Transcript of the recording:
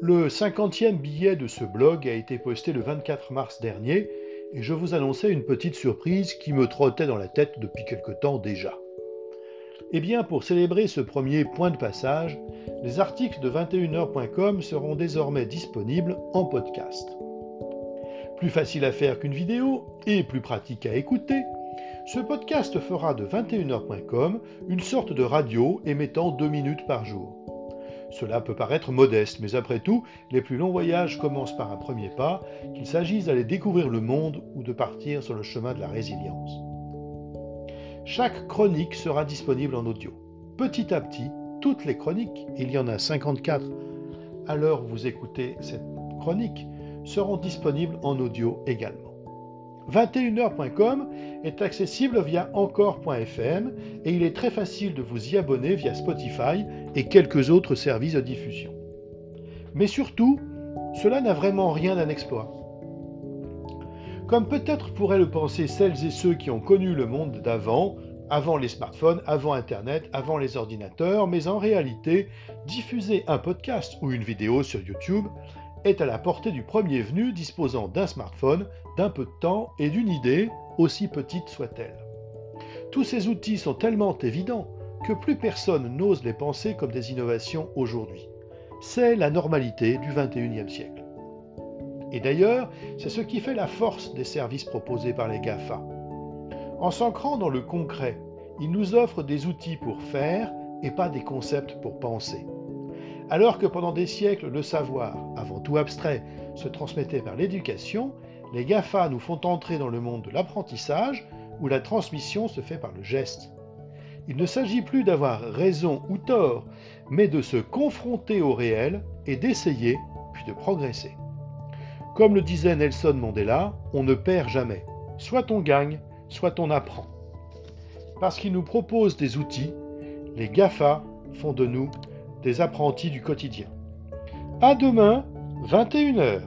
Le 50e billet de ce blog a été posté le 24 mars dernier et je vous annonçais une petite surprise qui me trottait dans la tête depuis quelque temps déjà. Eh bien, pour célébrer ce premier point de passage, les articles de 21h.com seront désormais disponibles en podcast. Plus facile à faire qu'une vidéo et plus pratique à écouter, ce podcast fera de 21h.com une sorte de radio émettant 2 minutes par jour. Cela peut paraître modeste, mais après tout, les plus longs voyages commencent par un premier pas, qu'il s'agisse d'aller découvrir le monde ou de partir sur le chemin de la résilience. Chaque chronique sera disponible en audio. Petit à petit, toutes les chroniques, il y en a 54 à l'heure où vous écoutez cette chronique, seront disponibles en audio également. 21h.com est accessible via encore.fm et il est très facile de vous y abonner via Spotify et quelques autres services de diffusion. Mais surtout, cela n'a vraiment rien d'un exploit. Comme peut-être pourraient le penser celles et ceux qui ont connu le monde d'avant, avant les smartphones, avant Internet, avant les ordinateurs, mais en réalité, diffuser un podcast ou une vidéo sur YouTube est à la portée du premier venu disposant d'un smartphone, d'un peu de temps et d'une idée, aussi petite soit-elle. Tous ces outils sont tellement évidents que plus personne n'ose les penser comme des innovations aujourd'hui. C'est la normalité du XXIe siècle. Et d'ailleurs, c'est ce qui fait la force des services proposés par les GAFA. En s'ancrant dans le concret, ils nous offrent des outils pour faire et pas des concepts pour penser. Alors que pendant des siècles, le savoir, avant tout abstrait, se transmettait par l'éducation, les GAFA nous font entrer dans le monde de l'apprentissage où la transmission se fait par le geste. Il ne s'agit plus d'avoir raison ou tort, mais de se confronter au réel et d'essayer, puis de progresser. Comme le disait Nelson Mandela, on ne perd jamais. Soit on gagne, soit on apprend. Parce qu'ils nous proposent des outils, les GAFA font de nous des apprentis du quotidien. À demain, 21h.